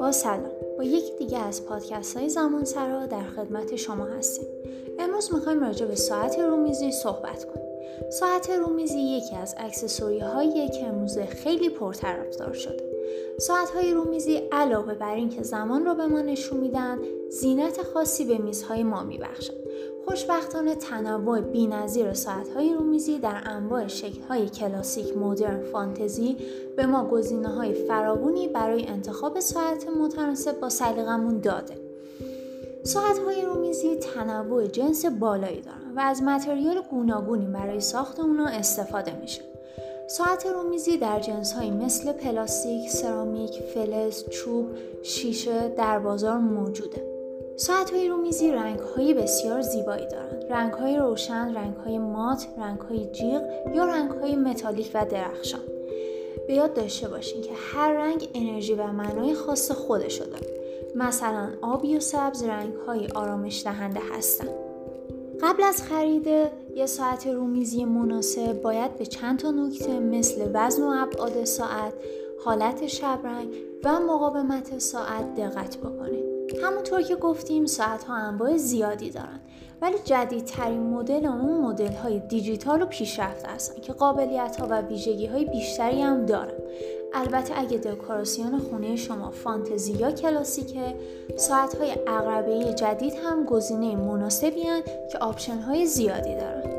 با سلام. با یکی دیگه از پادکست های زمان سرا در خدمت شما هستیم. امروز می‌خوایم راجع به ساعت رومیزی صحبت کنیم. ساعت رومیزی یکی از اکسسوری هایی که خیلی پرطرفدار شده. ساعت های رومیزی علاوه بر اینکه زمان رو به ما نشون میدن زینت خاصی به میزهای ما میبخشن. خوشبختانه تنوع بینظیر ساعتهای رومیزی در انواع شکلهای کلاسیک مدرن فانتزی به ما گزینه های فراوانی برای انتخاب ساعت متناسب با سلیقمون داده ساعت های رومیزی تنوع جنس بالایی دارن و از متریال گوناگونی برای ساخت اونا استفاده میشه ساعت رومیزی در جنس های مثل پلاستیک، سرامیک، فلز، چوب، شیشه در بازار موجوده. ساعت های رومیزی رنگ های بسیار زیبایی دارند. رنگ های روشن، رنگ های مات، رنگ های جیغ یا رنگ های متالیک و درخشان. به یاد داشته باشین که هر رنگ انرژی و معنای خاص خودشو داره. مثلا آبی و سبز رنگ های آرامش دهنده هستند. قبل از خرید یه ساعت رومیزی مناسب باید به چند تا نکته مثل وزن و ابعاد ساعت، حالت شبرنگ و مقاومت ساعت دقت بکنید. همونطور که گفتیم ساعت ها انواع زیادی دارن ولی جدیدترین مدل اون مدل های دیجیتال و پیشرفته هستن که قابلیت ها و ویژگی های بیشتری هم دارن البته اگه دکوراسیون خونه شما فانتزی یا کلاسیکه ساعت های عقربه‌ای جدید هم گزینه مناسبیه که آپشن های زیادی دارن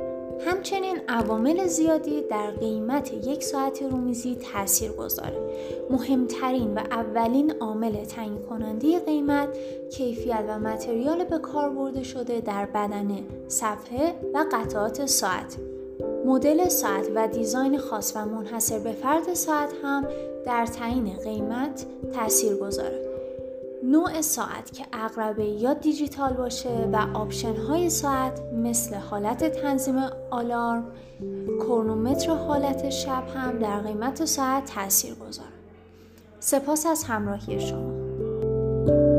همچنین عوامل زیادی در قیمت یک ساعت رومیزی تاثیر گذاره. مهمترین و اولین عامل تعیین کننده قیمت کیفیت و متریال به کار برده شده در بدنه صفحه و قطعات ساعت. مدل ساعت و design خاص و منحصر به فرد ساعت هم در تعیین قیمت تاثیر گذاره. نوع ساعت که عقربه‌ای یا دیجیتال باشه و آپشن های ساعت مثل حالت تنظیم آلارم کرونومتر حالت شب هم در قیمت ساعت تاثیر گذاره سپاس از همراهی شما.